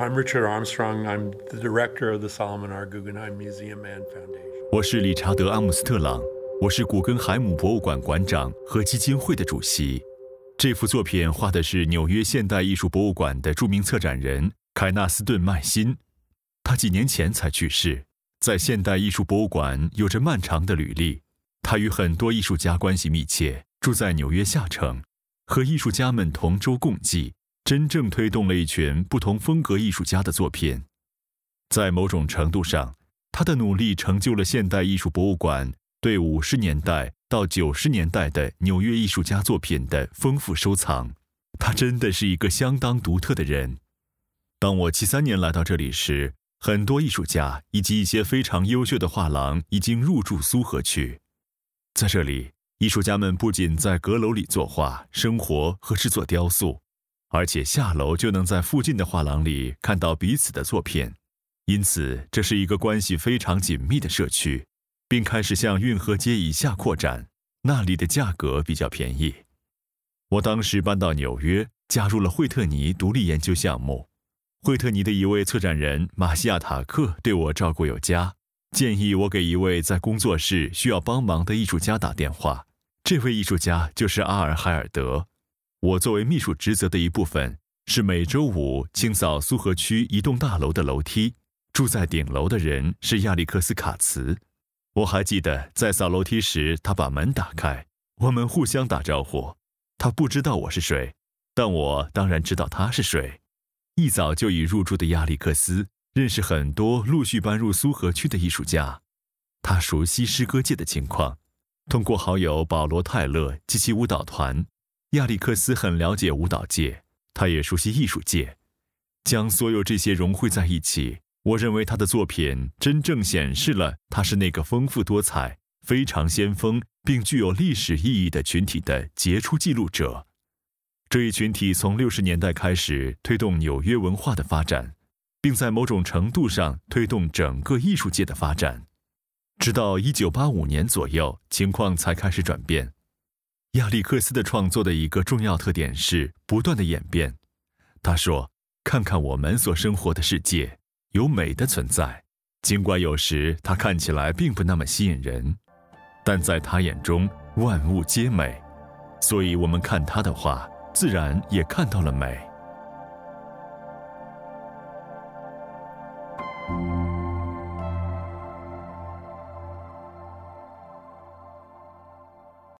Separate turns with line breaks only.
I'm Richard Armstrong. I'm the director of the Solomon R. Guggenheim Museum and Foundation.
我是理查德·阿姆斯特朗，我是古根海姆博物馆馆长和基金会的主席。这幅作品画的是纽约现代艺术博物馆的著名策展人凯纳斯顿·麦辛。他几年前才去世，在现代艺术博物馆有着漫长的履历。他与很多艺术家关系密切，住在纽约下城，和艺术家们同舟共济。真正推动了一群不同风格艺术家的作品，在某种程度上，他的努力成就了现代艺术博物馆对五十年代到九十年代的纽约艺术家作品的丰富收藏。他真的是一个相当独特的人。当我七三年来到这里时，很多艺术家以及一些非常优秀的画廊已经入驻苏河区。在这里，艺术家们不仅在阁楼里作画、生活和制作雕塑。而且下楼就能在附近的画廊里看到彼此的作品，因此这是一个关系非常紧密的社区，并开始向运河街以下扩展。那里的价格比较便宜。我当时搬到纽约，加入了惠特尼独立研究项目。惠特尼的一位策展人马西亚塔克对我照顾有加，建议我给一位在工作室需要帮忙的艺术家打电话。这位艺术家就是阿尔海尔德。我作为秘书职责的一部分，是每周五清扫苏河区一栋大楼的楼梯。住在顶楼的人是亚历克斯·卡茨。我还记得在扫楼梯时，他把门打开，我们互相打招呼。他不知道我是谁，但我当然知道他是谁。一早就已入住的亚历克斯认识很多陆续搬入苏河区的艺术家，他熟悉诗歌界的情况，通过好友保罗·泰勒及其舞蹈团。亚历克斯很了解舞蹈界，他也熟悉艺术界，将所有这些融汇在一起。我认为他的作品真正显示了他是那个丰富多彩、非常先锋并具有历史意义的群体的杰出记录者。这一群体从六十年代开始推动纽约文化的发展，并在某种程度上推动整个艺术界的发展，直到一九八五年左右，情况才开始转变。亚历克斯的创作的一个重要特点是不断的演变。他说：“看看我们所生活的世界，有美的存在，尽管有时它看起来并不那么吸引人，但在他眼中万物皆美，所以我们看他的画，自然也看到了美。”